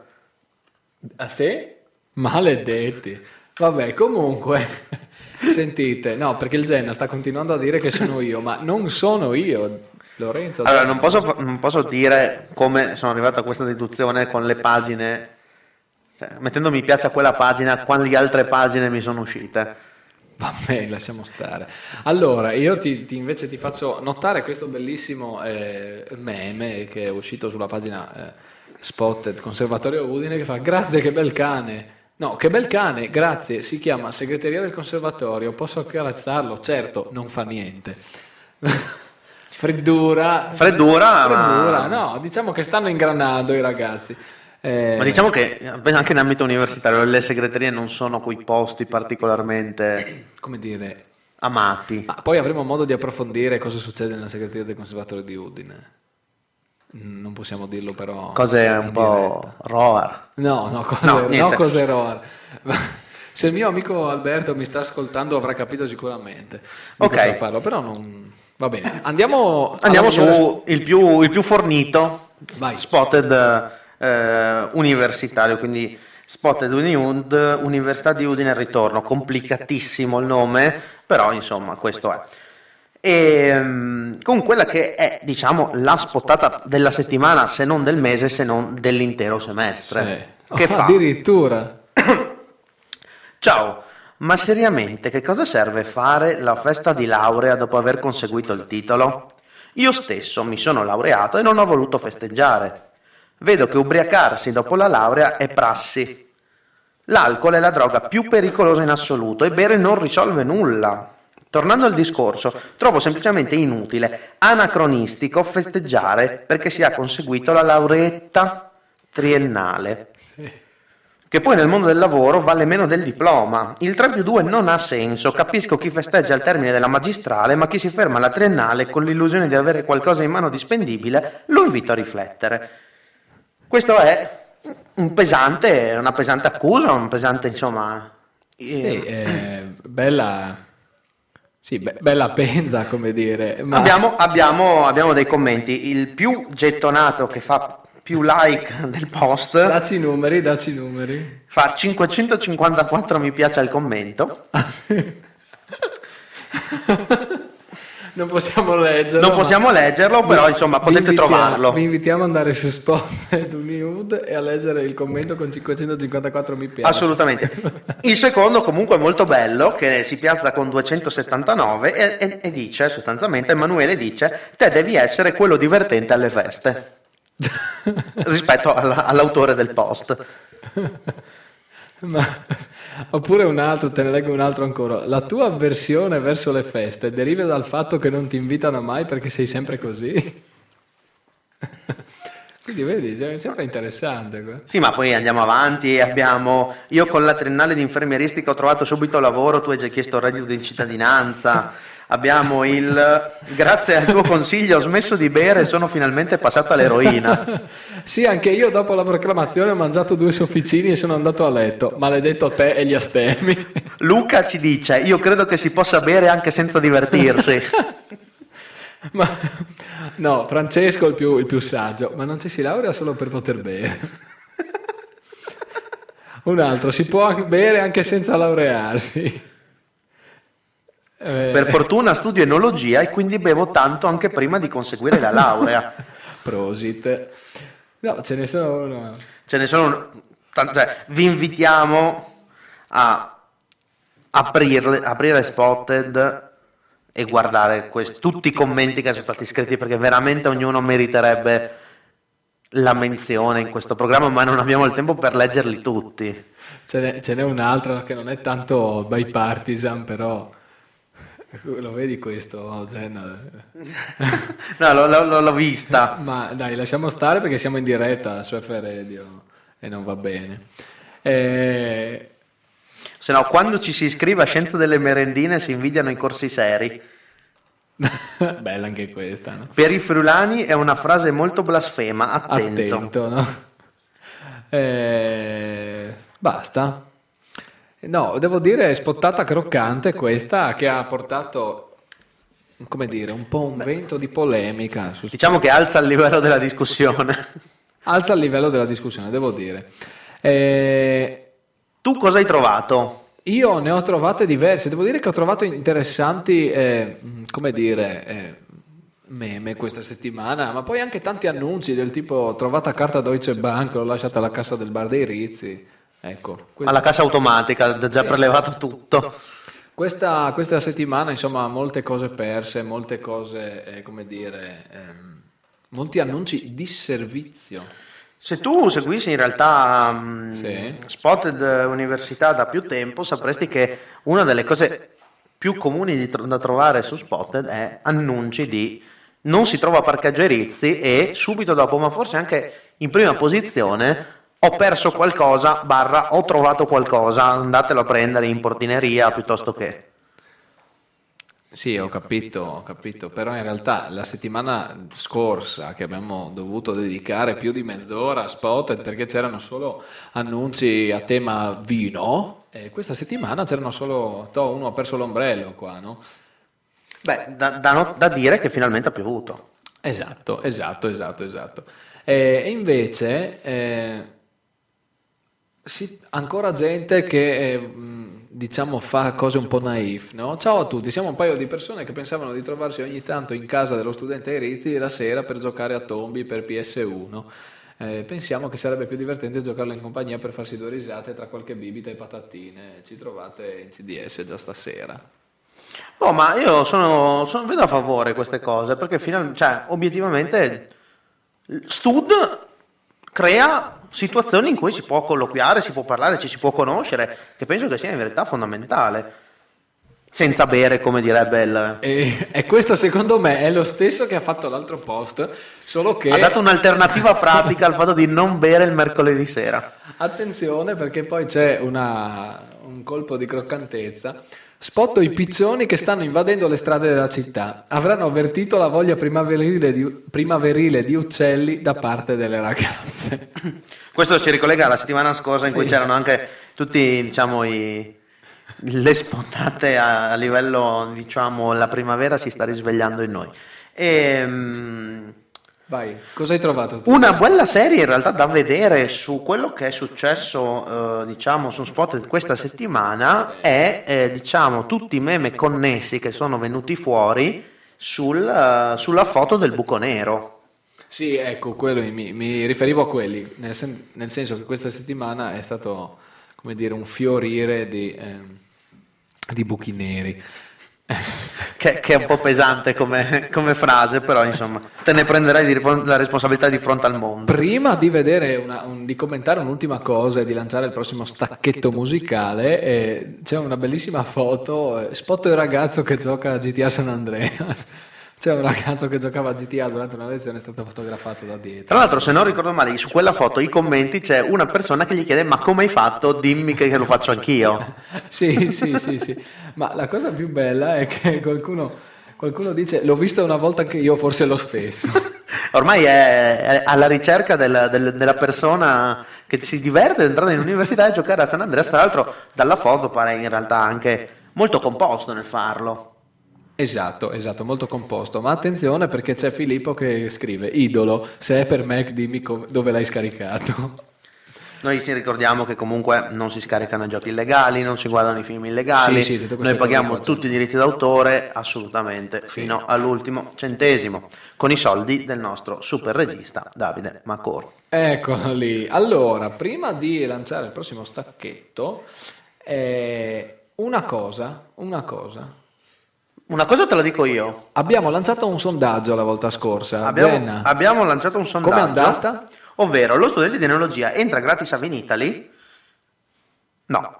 A: Ah sì? Maledetti. Vabbè, comunque, *laughs* sentite, no, perché il Genna sta continuando a dire che sono io, ma non sono io, Lorenzo.
B: Allora, non posso, non posso dire come sono arrivato a questa deduzione con le pagine, cioè, mettendo mi piace a quella pagina, quali altre pagine mi sono uscite.
A: Vabbè, lasciamo stare. Allora, io ti, ti- invece ti faccio notare questo bellissimo eh, meme che è uscito sulla pagina eh, Spotted Conservatorio Udine che fa grazie che bel cane. No, che bel cane, grazie, si chiama segreteria del conservatorio, posso accarezzarlo? Certo, non fa niente. *laughs* Freddura.
B: Freddura, ma-
A: Freddura, no, diciamo che stanno ingranando i ragazzi. Eh,
B: Ma diciamo che anche in ambito universitario le segreterie non sono quei posti particolarmente *clears throat*
A: come dire,
B: amati.
A: Ma poi avremo modo di approfondire cosa succede nella segreteria del conservatorio di Udine. Mm, Non possiamo dirlo però.
B: Cose un po'
A: diretta.
B: roar.
A: No, no, cose,
B: No,
A: no, cose roar. *laughs* Se il mio amico Alberto mi sta ascoltando avrà capito sicuramente
B: Ok.
A: parlo, però non... Va bene, andiamo,
B: Andiamo su il più, il più fornito,
A: Vai.
B: spotted eh, universitario, quindi spotted Uniud, Università di Udine al ritorno, complicatissimo il nome, però insomma questo è. E, mm, con quella che è diciamo la spottata della settimana, se non del mese, se non dell'intero semestre.
A: Sì.
B: Che
A: Oh,
B: fa?
A: Addirittura. *coughs*
B: Ciao, ma seriamente che cosa serve fare la festa di laurea dopo aver conseguito il titolo? Io stesso mi sono laureato e non ho voluto festeggiare. Vedo che ubriacarsi dopo la laurea è prassi. L'alcol è la droga più pericolosa in assoluto e bere non risolve nulla. Tornando al discorso, trovo semplicemente inutile, anacronistico festeggiare perché si è conseguito la laureetta triennale che poi nel mondo del lavoro vale meno del diploma. Il 3 più 2 non ha senso, capisco chi festeggia al termine della magistrale, ma chi si ferma alla triennale con l'illusione di avere qualcosa in mano di spendibile, lo invito a riflettere. Questo è un pesante, una pesante accusa, un pesante, insomma...
A: Sì,
B: eh,
A: eh, bella... Sì, be- bella penza, come dire. Ma...
B: abbiamo, abbiamo- abbiamo dei commenti. Il più gettonato che fa più like del post
A: Dacci i numeri, dacci i numeri.
B: fa 554 mi piace al commento. *laughs*
A: Non possiamo leggerlo.
B: Non possiamo leggerlo, però
A: vi-
B: insomma
A: vi
B: potete
A: invitiamo-
B: trovarlo.
A: Vi invitiamo ad andare su Spotted Uniwood e a leggere il commento con 554 mi piace.
B: Assolutamente. Il secondo comunque è molto bello, che si piazza con 279 e, e- e dice sostanzialmente, Emanuele dice, te devi essere quello divertente alle feste, *laughs* rispetto alla- all'autore del post.
A: Ma- oppure un altro, te ne leggo un altro ancora. La tua avversione verso le feste deriva dal fatto che non ti invitano mai perché sei sempre così? *laughs* Quindi vedi, è sempre interessante.
B: Sì, ma poi andiamo avanti abbiamo... Io con la triennale di infermieristica ho trovato subito lavoro, tu hai già chiesto il reddito di cittadinanza. *laughs* Abbiamo il... Grazie al tuo consiglio ho smesso di bere e sono finalmente passato all'eroina. *laughs*
A: Sì, anche io dopo la proclamazione ho mangiato due sofficini e sono andato a letto. Maledetto te e gli astemi. *laughs*
B: Luca ci dice, io credo che si possa bere anche senza divertirsi. *laughs*
A: Ma, no, Francesco è il più, il più saggio, ma non ci si laurea solo per poter bere. Un altro, si può bere anche senza laurearsi. Eh,
B: Per fortuna studio enologia e quindi bevo tanto anche prima di conseguire la laurea. *laughs*
A: Prosit. No, ce ne sono uno.
B: Ce ne sono... tan- cioè, vi invitiamo a aprirle, aprire Spotted e guardare quest- tutti i commenti che sono stati scritti perché veramente ognuno meriterebbe la menzione in questo programma, ma non abbiamo il tempo per leggerli tutti.
A: Ce n'è, ce n'è un altro che non è tanto bipartisan, però lo vedi questo, Jen? *laughs*
B: No, l'ho, l'ho- l'ho vista. *laughs*
A: Ma dai, lasciamo stare perché siamo in diretta su F Radio e non va bene. Eh,
B: Se no, quando ci si iscrive a Scienza delle Merendine si invidiano i corsi seri. *laughs*
A: Bella anche questa, no?
B: Per i friulani è una frase molto blasfema, attento.
A: Attento, no? Eh, basta. No, devo dire, spottata croccante questa che ha portato, come dire, un po' un vento di polemica.
B: Diciamo che alza il livello della discussione.
A: Alza il livello della discussione, devo dire. Eh,
B: Tu cosa hai trovato?
A: io ne ho trovate diverse, devo dire che ho trovato interessanti, eh, come dire, eh, meme questa settimana, ma poi anche tanti annunci del tipo trovata carta Deutsche Bank, l'ho lasciata alla cassa del bar dei Rizzi. Ecco,
B: Alla cassa automatica, già prelevato tutto.
A: questa, questa settimana, insomma, molte cose perse, molte cose, eh, come dire, ehm, molti annunci di servizio.
B: Se tu seguissi in realtà mh,
A: Sì.
B: Spotted Università da più tempo, sapresti che una delle cose più comuni tro- da trovare su Spotted è annunci di non si trova parcheggio ai Rizzi e subito dopo, ma forse anche in prima posizione, ho perso qualcosa, barra ho trovato qualcosa, andatelo a prendere in portineria piuttosto che...
A: Sì, ho capito, ho capito, però in realtà la settimana scorsa che abbiamo dovuto dedicare più di mezz'ora a Spotted perché c'erano solo annunci a tema vino e questa settimana c'erano solo, toh, uno ha perso l'ombrello qua, no?
B: Beh, da, da no- da dire che finalmente ha piovuto.
A: Esatto, esatto, esatto, esatto. E, e invece eh, sì, ancora gente che eh, diciamo fa cose un po' naif, no? Ciao a tutti, siamo un paio di persone che pensavano di trovarsi ogni tanto in casa dello studente Rizzi la sera per giocare a tombi per PS1. Eh, pensiamo che sarebbe più divertente giocarlo in compagnia per farsi due risate tra qualche bibita e patatine. Ci trovate in CDS già stasera.
B: Oh, ma io sono, sono- vedo a favore queste cose perché final- cioè, obiettivamente Stud crea situazioni in cui si può colloquiare, si può parlare, ci si può conoscere, che penso che sia in verità fondamentale. Senza bere, come direbbe il...
A: E, e questo secondo me è lo stesso che ha fatto l'altro post, solo che...
B: Ha dato un'alternativa pratica al fatto di non bere il mercoledì sera.
A: Attenzione perché poi c'è una- un colpo di croccantezza. Spotto i piccioni che stanno invadendo le strade della città. Avranno avvertito la voglia primaverile di, primaverile di uccelli da parte delle ragazze. *laughs*
B: Questo ci ricollega alla settimana scorsa in cui
A: Sì.
B: c'erano anche tutti, diciamo, i- le spuntate a, a livello, diciamo, la primavera si sta risvegliando in noi. Ehm,
A: Vai, cosa hai trovato tu?
B: Una bella serie in realtà da vedere su quello che è successo, eh, diciamo, su Spotted questa settimana è, eh, diciamo, tutti i meme connessi che sono venuti fuori sul, eh, sulla foto del buco nero.
A: Sì, ecco, quello, mi, mi riferivo a quelli, nel, sen- nel senso che questa settimana è stato, come dire, un fiorire di, ehm, di buchi neri. *laughs*
B: che, che è un po' pesante come, come frase, però insomma, te ne prenderai di la responsabilità di fronte al mondo.
A: Prima di, una- un- di commentare un'ultima cosa e di lanciare il prossimo stacchetto musicale, eh, c'è una bellissima foto, eh, spot il ragazzo che gioca a GTA San Andreas. C'è un ragazzo che giocava a GTA durante una lezione, è stato fotografato da dietro.
B: Tra l'altro, se non ricordo male, su quella foto, i commenti, c'è una persona che gli chiede ma come hai fatto? Dimmi che lo faccio anch'io. *laughs*
A: Sì, sì, sì, sì. Ma la cosa più bella è che qualcuno, qualcuno dice l'ho visto una volta anche io, forse lo stesso. *laughs*
B: Ormai è, alla ricerca del- del- della persona che si diverte ad entrare in università e giocare a San Andreas. Tra l'altro, dalla foto pare in realtà anche molto composto nel farlo.
A: Esatto, esatto, molto composto. Ma attenzione perché c'è Filippo che scrive: Idolo, se è per Mac, dimmi com- dove l'hai scaricato.
B: Noi ci ricordiamo che comunque non si scaricano giochi illegali, non si guardano i film illegali,
A: Sì, sì,
B: noi paghiamo tutti i diritti d'autore assolutamente fino all'ultimo centesimo con i soldi del nostro super regista Davide Macor.
A: Eccolo lì. Allora, prima di lanciare il prossimo stacchetto, eh, una cosa, una cosa.
B: Una cosa te la dico io,
A: Abbiamo lanciato un sondaggio la volta scorsa.
B: abbiamo, abbiamo lanciato un sondaggio,
A: Com'è andata?
B: ovvero lo studente di enologia entra gratis a Vinitali? No,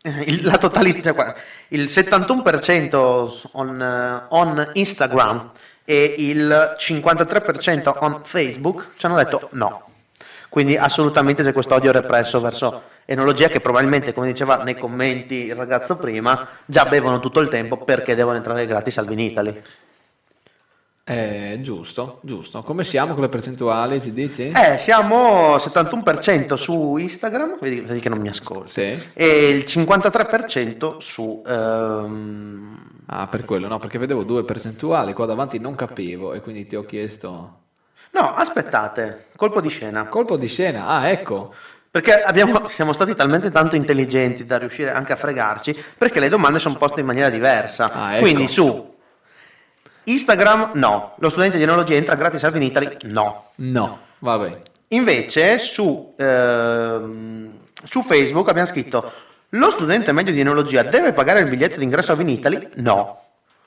B: *laughs* il, la totalità, cioè, il 71% on, eh, on Instagram e il 53% on Facebook ci hanno detto no. Quindi assolutamente c'è questo odio represso verso enologia che probabilmente, come diceva nei commenti il ragazzo prima, già bevono tutto il tempo perché devono entrare gratis al Vinitali.
A: Eh, giusto, giusto. Come siamo con le percentuali, ci dici?
B: Eh, siamo 71% su Instagram, vedi, vedi che non mi ascolti,
A: Sì.
B: e il 53% su... ehm,
A: Ah, per quello, no, perché vedevo due percentuali, qua davanti non capivo e quindi ti ho chiesto...
B: No, aspettate, colpo di scena.
A: Colpo di scena, ah, ecco.
B: Perché abbiamo- siamo stati talmente tanto intelligenti da riuscire anche a fregarci, perché le domande sono poste in maniera diversa.
A: Ah, ecco.
B: Quindi su Instagram no, lo studente di enologia entra gratis al Vinitali no.
A: No, vabbè.
B: Invece su, ehm, su Facebook abbiamo scritto lo studente medio di enologia deve pagare il biglietto d'ingresso a Vinitali? No.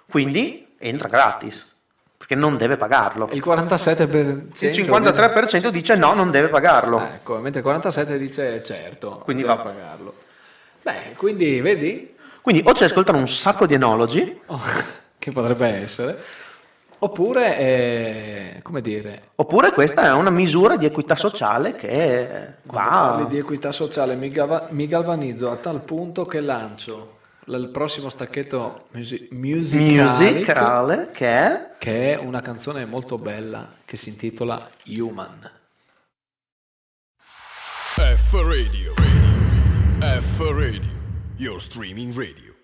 B: Quindi entra gratis, perché non deve pagarlo.
A: Il 47%...
B: Il 53% dice no, non deve pagarlo.
A: Ecco, mentre il 47% dice certo,
B: Quindi va.
A: pagarlo. Beh, quindi vedi
B: Quindi o ci ascoltano un sacco di enologi,
A: Oh, *laughs* che potrebbe essere, oppure, eh, come dire,
B: oppure questa è una misura di equità sociale che
A: quando
B: va...
A: parli di equità sociale mi, galvanizzo a tal punto che lancio il prossimo stacchetto musi- musicale,
B: musicale che è...
A: che è una canzone molto bella che si intitola Human.
D: F Radio. Radio. F Radio. Your streaming radio.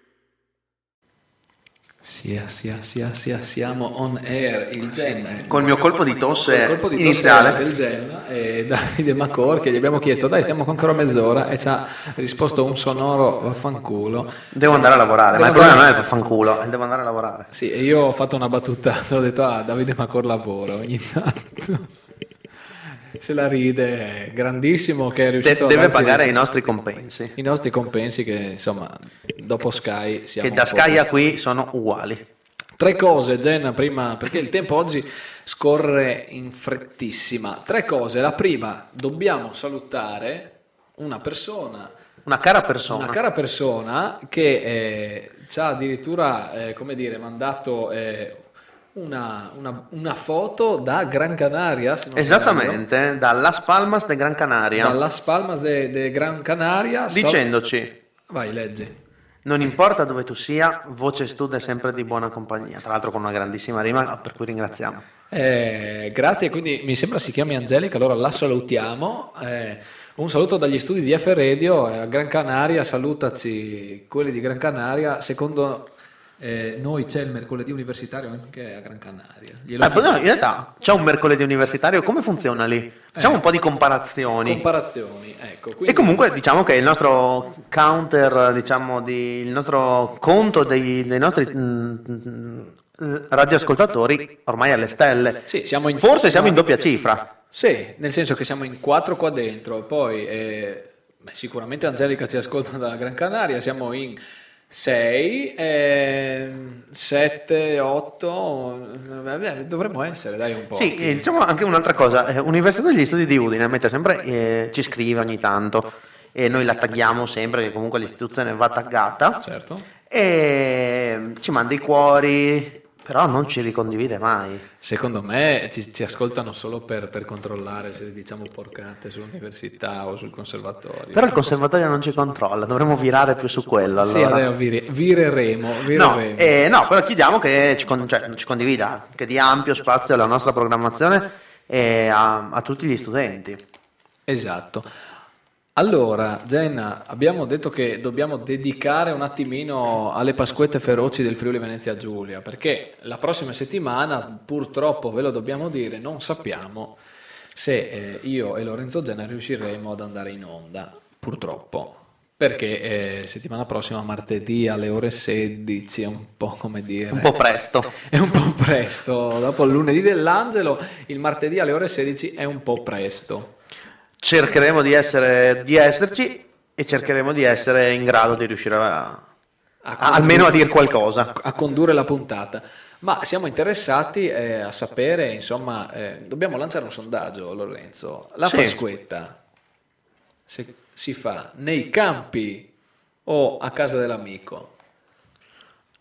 A: Sia, sia, sia, sia, siamo on air, il Gen.
B: Col mio colpo di tosse
A: Col colpo di tosse
B: iniziale.
A: del Gen e Davide Macor che gli abbiamo chiesto dai stiamo con ancora mezz'ora e ci ha risposto un sonoro vaffanculo
B: Devo andare a lavorare, ma il
A: Devo
B: problema
A: andare-
B: non è fanculo, devo andare a lavorare.
A: Sì, e io ho fatto una battuta, *laughs* ho detto ah Davide Macor lavoro ogni tanto. Se la ride, è grandissimo che è
B: De-
A: riuscito a
B: deve pagare i nostri compensi,
A: i nostri compensi che insomma dopo Sky siamo
B: che da Sky a qui sono uguali.
A: Tre cose, Jenna, prima, perché il tempo oggi scorre in frettissima. Tre cose. La prima, dobbiamo salutare una persona,
B: Una cara persona.
A: una cara persona che eh, ci ha addirittura, eh, come dire, mandato eh, una, una- una foto da Gran Canaria.
B: Esattamente, da Las Palmas de Gran Canaria,
A: da Las Palmas de, de Gran Canaria.
B: Dicendoci,
A: Vai, leggi.
B: non importa dove tu sia, Voce Stud è sempre di buona compagnia, tra l'altro con una grandissima rima, per cui ringraziamo.
A: Eh, grazie, quindi mi sembra si chiami Angelica, allora la salutiamo. Eh, un saluto dagli studi di F Radio eh, a Gran Canaria, salutaci quelli di Gran Canaria. Secondo eh, noi c'è il mercoledì universitario anche a Gran Canaria. Glielo
B: Eh, però in realtà c'è un mercoledì universitario, come funziona lì? Facciamo
A: Eh.
B: un po' di comparazioni.
A: Comparazioni, ecco.
B: E
A: quindi-
B: comunque diciamo che il nostro counter, diciamo, di, il nostro conto dei, dei nostri mm, mm, radioascoltatori ormai alle stelle.
A: Sì, siamo in-
B: Forse siamo in doppia cifra.
A: Sì, nel senso che siamo in quattro qua dentro, poi eh, sicuramente Angelica ci ascolta da Gran Canaria, siamo in 6, 7, 8, dovremmo essere, dai un po'.
B: Sì, e diciamo anche un'altra cosa, eh, Università degli Studi di Udine mette sempre, eh, ci scrive ogni tanto e noi la tagghiamo sempre che comunque l'istituzione va taggata
A: Certo.
B: e ci manda i cuori, però non ci ricondivide mai.
A: Secondo me ci, ci ascoltano solo per, per controllare se diciamo porcate sull'università o sul conservatorio.
B: Però il conservatorio non ci controlla, dovremmo virare più su quello.
A: Sì,
B: Allora.
A: adesso vire- vireremo,
B: No,
A: vireremo.
B: eh, no, però chiediamo che ci, con- cioè, ci condivida, che dia ampio spazio alla nostra programmazione e a, a tutti gli studenti.
A: Esatto. Allora, Jenna, abbiamo detto che dobbiamo dedicare un attimino alle Pasquette feroci del Friuli Venezia Giulia, perché la prossima settimana, purtroppo ve lo dobbiamo dire, non sappiamo se eh, io e Lorenzo Jenna riusciremo ad andare in onda, purtroppo. Perché eh, settimana prossima, martedì alle ore 16, è un po' come dire...
B: Un po' presto. *laughs*
A: È un po' presto, dopo il lunedì dell'angelo, il martedì alle ore 16 è un po' presto.
B: Cercheremo di, essere, di esserci e cercheremo di essere in grado di riuscire a,
A: A condurre-
B: almeno a dire qualcosa.
A: a condurre la puntata. Ma siamo interessati eh, a sapere, insomma, eh, dobbiamo lanciare un sondaggio, Lorenzo. La
B: Sì.
A: Pasquetta se- si fa nei campi o a casa dell'amico?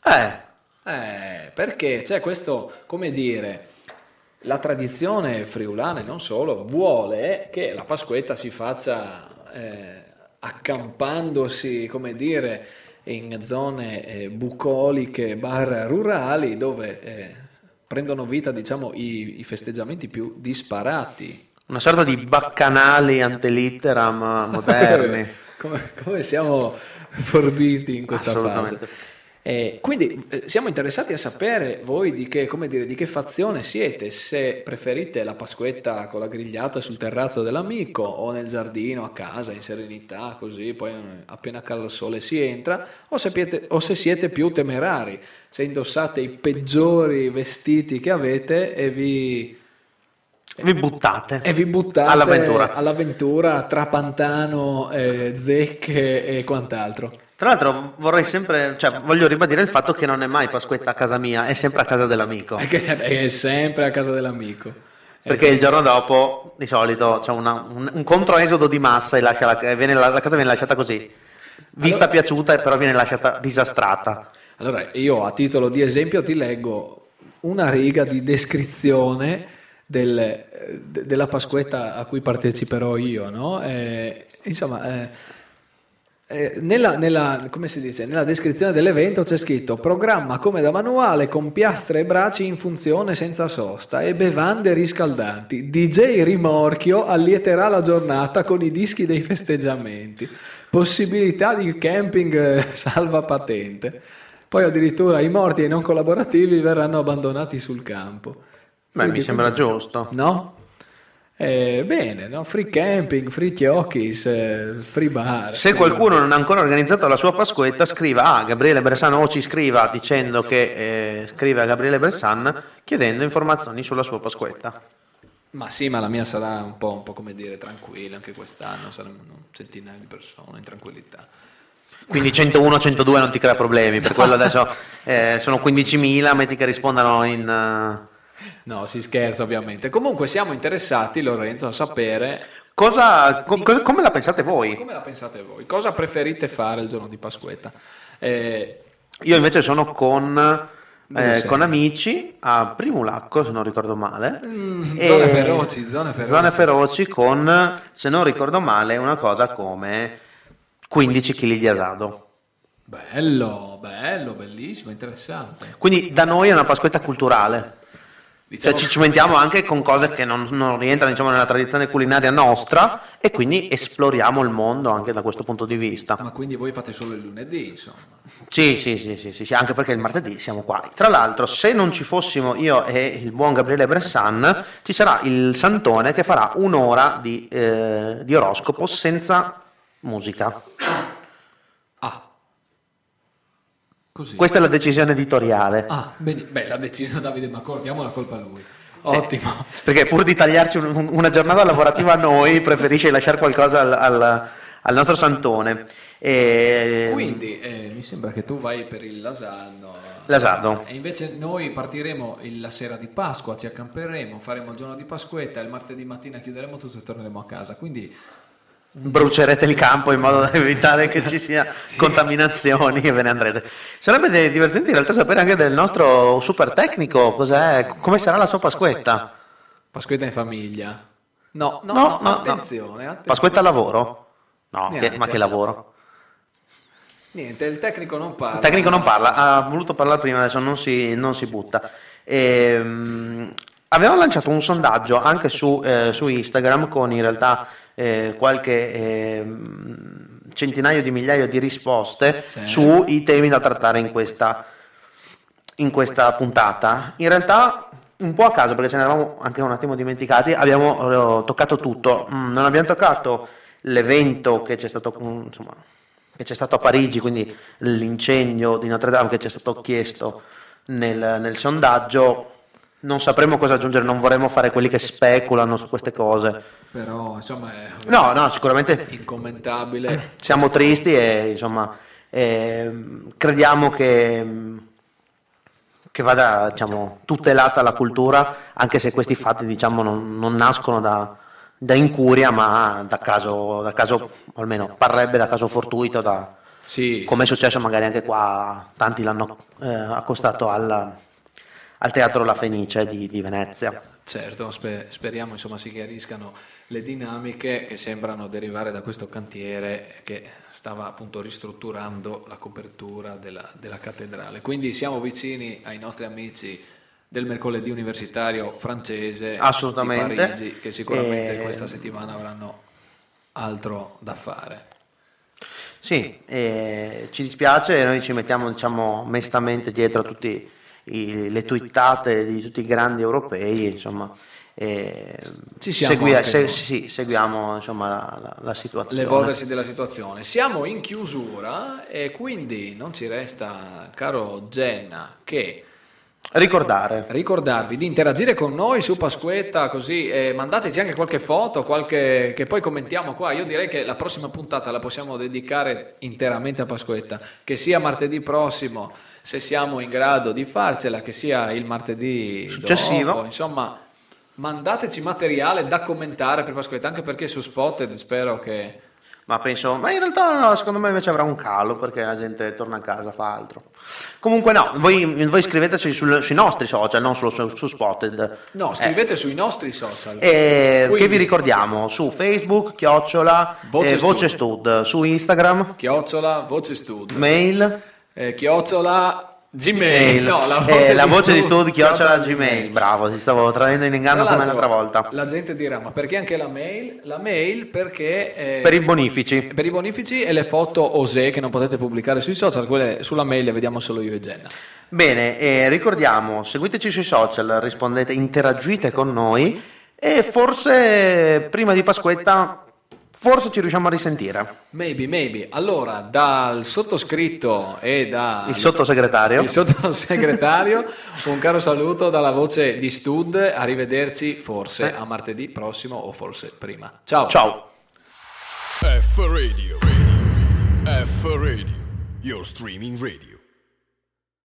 B: Eh,
A: Eh, perché c'è questo, come dire, la tradizione friulana e non solo vuole che la Pasquetta si faccia eh, accampandosi, come dire, in zone eh, bucoliche, bar rurali, dove eh, prendono vita, diciamo, i, i festeggiamenti più disparati.
B: una sorta di baccanali antelitteram *laughs* moderni.
A: come, come siamo forbiti in questa fase. Eh, quindi eh, siamo interessati a sapere voi di che, come dire, di che fazione siete, se preferite la Pasquetta con la grigliata sul terrazzo dell'amico o nel giardino a casa in serenità, così poi eh, appena cala il sole si entra, o se, piete- o se siete più temerari, se indossate i peggiori vestiti che avete e vi,
B: Vi buttate.
A: e vi buttate
B: All'avventura.
A: all'avventura tra pantano, eh, zecche e quant'altro.
B: Tra l'altro vorrei sempre, cioè voglio ribadire il fatto che non è mai Pasquetta a casa mia, è sempre a casa dell'amico.
A: È, che se- è sempre a casa dell'amico.
B: Perché il giorno dopo di solito c'è una- un, un controesodo di massa e lascia la, viene la, la casa viene lasciata così. Vista
A: Allora-
B: piaciuta però viene lasciata disastrata.
A: Allora, io a titolo di esempio ti leggo una riga di descrizione del- eh, de- della Pasquetta a cui parteciperò io, no? Eh, insomma, eh, eh, nella, nella- come si dice, nella descrizione dell'evento c'è scritto programma come da manuale con piastre e bracci in funzione senza sosta e bevande riscaldanti. DJ Rimorchio allieterà la giornata con i dischi dei festeggiamenti. Possibilità di camping eh, *laughs* salva patente. Poi addirittura i morti e i non collaborativi verranno abbandonati sul campo.
B: Beh,
A: Quindi
B: mi sembra giusto.
A: No? Eh, bene, no? free camping, free chiocchis, eh, free bar.
B: Se qualcuno non ha ancora organizzato la sua Pasquetta, scriva a Gabriele Bressan o ci scriva dicendo che eh, scrive a Gabriele Bressan chiedendo informazioni sulla sua Pasquetta.
A: Ma sì, ma la mia sarà un po', un po' come dire tranquilla, anche quest'anno saranno centinaia di persone in tranquillità.
B: Quindi 101, 102 non ti crea problemi, per quello *laughs* adesso eh, sono 15.000, metti che rispondano in... eh,
A: No, si scherza ovviamente. Comunque siamo interessati, Lorenzo, a sapere
B: Cosa, co- cosa- come la pensate voi?
A: come la pensate voi. Cosa preferite fare il giorno di Pasquetta? Eh,
B: Io invece sono con, eh, con amici a Primulacco, se non ricordo male.
A: Mm, zone feroci, zone feroci.
B: Zone feroci con, se non ricordo male, una cosa come 15 kg di asado.
A: bello, bello, bellissimo, interessante.
B: Quindi da noi è una Pasquetta culturale.
A: Diciamo
B: Cioè ci cimentiamo anche con cose che non, non rientrano diciamo, nella tradizione culinaria nostra e quindi esploriamo il mondo anche da questo punto di vista.
A: Ma quindi voi fate solo il lunedì, insomma.
B: Sì, sì, sì, sì, sì, sì, anche perché il martedì siamo qua. Tra l'altro, se non ci fossimo io e il buon Gabriele Bressan, ci sarà il Santone che farà un'ora di, eh, di oroscopo senza musica.
A: Ah. Così.
B: Questa è la decisione editoriale.
A: Ah, bene. Beh, l'ha deciso Davide Macor, diamo la colpa a lui. Ottimo.
B: Perché pur di tagliarci un- un- una giornata lavorativa a noi, preferisce lasciare qualcosa al- al- al nostro santone. E-
A: Quindi eh, mi sembra che tu vai per il Lasardo.
B: Lasardo.
A: E invece noi partiremo la sera di Pasqua, ci accamperemo, faremo il giorno di Pasquetta, il martedì mattina chiuderemo tutto e torneremo a casa. Quindi
B: brucerete il campo in modo da evitare che ci sia *laughs* contaminazioni e ve ne andrete. Sarebbe divertente in realtà sapere anche del nostro super tecnico, cos'è, come sarà la sua Pasquetta.
A: Pasquetta in famiglia. No, no,
B: No,
A: no,
B: no,
A: attenzione, attenzione.
B: Pasquetta lavoro? No,
A: Neanche.
B: che- ma che lavoro?
A: Niente, il tecnico non parla.
B: Il tecnico non parla, ha voluto parlare prima, adesso non si, non si butta. Ehm, avevamo lanciato un sondaggio anche su, eh, su Instagram con in realtà eh, qualche ehm, centinaio di migliaia di risposte
A: Sì.
B: sui temi da trattare in questa, in questa puntata. In realtà un po' a caso, perché ce ne eravamo anche un attimo dimenticati, abbiamo eh, toccato tutto. Mm, non abbiamo toccato l'evento che c'è stato, mm, insomma, che c'è stato a Parigi, quindi l'incendio di Notre Dame che ci è stato chiesto nel, nel sondaggio. Non sapremo cosa aggiungere, non vorremmo fare quelli che speculano su queste cose.
A: Però, insomma, è
B: No, no, sicuramente
A: incommentabile.
B: siamo tristi e insomma ehm, crediamo che, che vada diciamo, tutelata la cultura, anche se questi fatti diciamo, non, non nascono da, da incuria, ma da caso, da caso, almeno parrebbe da caso fortuito, da,
A: Sì,
B: come è successo magari anche qua, tanti l'hanno eh, accostato al, al teatro La Fenice di, di Venezia.
A: Certo, spe- speriamo insomma si chiariscano le dinamiche che sembrano derivare da questo cantiere che stava appunto ristrutturando la copertura della, della cattedrale. Quindi siamo vicini ai nostri amici del mercoledì universitario francese
B: Assolutamente.
A: di Parigi, che sicuramente
B: E-
A: questa settimana avranno altro da fare.
B: Sì, eh, ci dispiace, noi ci mettiamo diciamo mestamente dietro a tutte le twittate di tutti i grandi europei, insomma, segui-
A: anche
B: se- sì, seguiamo insomma, la, la- la situazione.
A: L'evolversi della situazione. Siamo in chiusura e quindi non ci resta, caro Jenna, che
B: Ricordare,
A: ricordarvi di interagire con noi su Pasquetta, così eh, mandateci anche qualche foto, qualche, che poi commentiamo qua. Io direi che la prossima puntata la possiamo dedicare interamente a Pasquetta, che sia martedì prossimo, se siamo in grado di farcela, che sia il martedì
B: Successivo.
A: dopo, insomma, mandateci materiale da commentare per Pasquetta, anche perché su Spotted spero che...
B: ma penso, ma in realtà no, secondo me invece avrà un calo perché la gente torna a casa, fa altro. Comunque no, voi, voi scriveteci sul- sui nostri social, non solo su, su Spotted.
A: No, scrivete sui nostri social.
B: Eh,
A: Quindi-
B: che vi ricordiamo su Facebook, chiocciola,
A: Voce
B: eh, Voce
A: Stud.
B: Stud, su Instagram,
A: Chiocciola, voce studio.
B: mail,
A: Eh, chiocciola Gmail, no, la
B: Eh,
A: voce,
B: la
A: di
B: voce di
A: studio,
B: Stud, chiocciola Gmail. Bravo, ti stavo tradendo in inganno come l'altra volta.
A: La gente dirà, ma perché anche la mail? La mail perché... eh,
B: Per i bonifici.
A: per i bonifici e le foto osè che non potete pubblicare sui social, quelle sulla mail le vediamo solo io e Jenna.
B: Bene, eh, ricordiamo, seguiteci sui social, rispondete, interagite con noi e forse prima di Pasquetta, forse ci riusciamo a risentire.
A: Maybe, maybe. Allora, dal sottoscritto e da...
B: Il sottosegretario.
A: il sottosegretario, un caro saluto dalla voce di Stud, arrivederci forse a martedì prossimo o forse prima. Ciao.
B: Ciao.
D: F Radio. Radio. F Radio. Your streaming radio.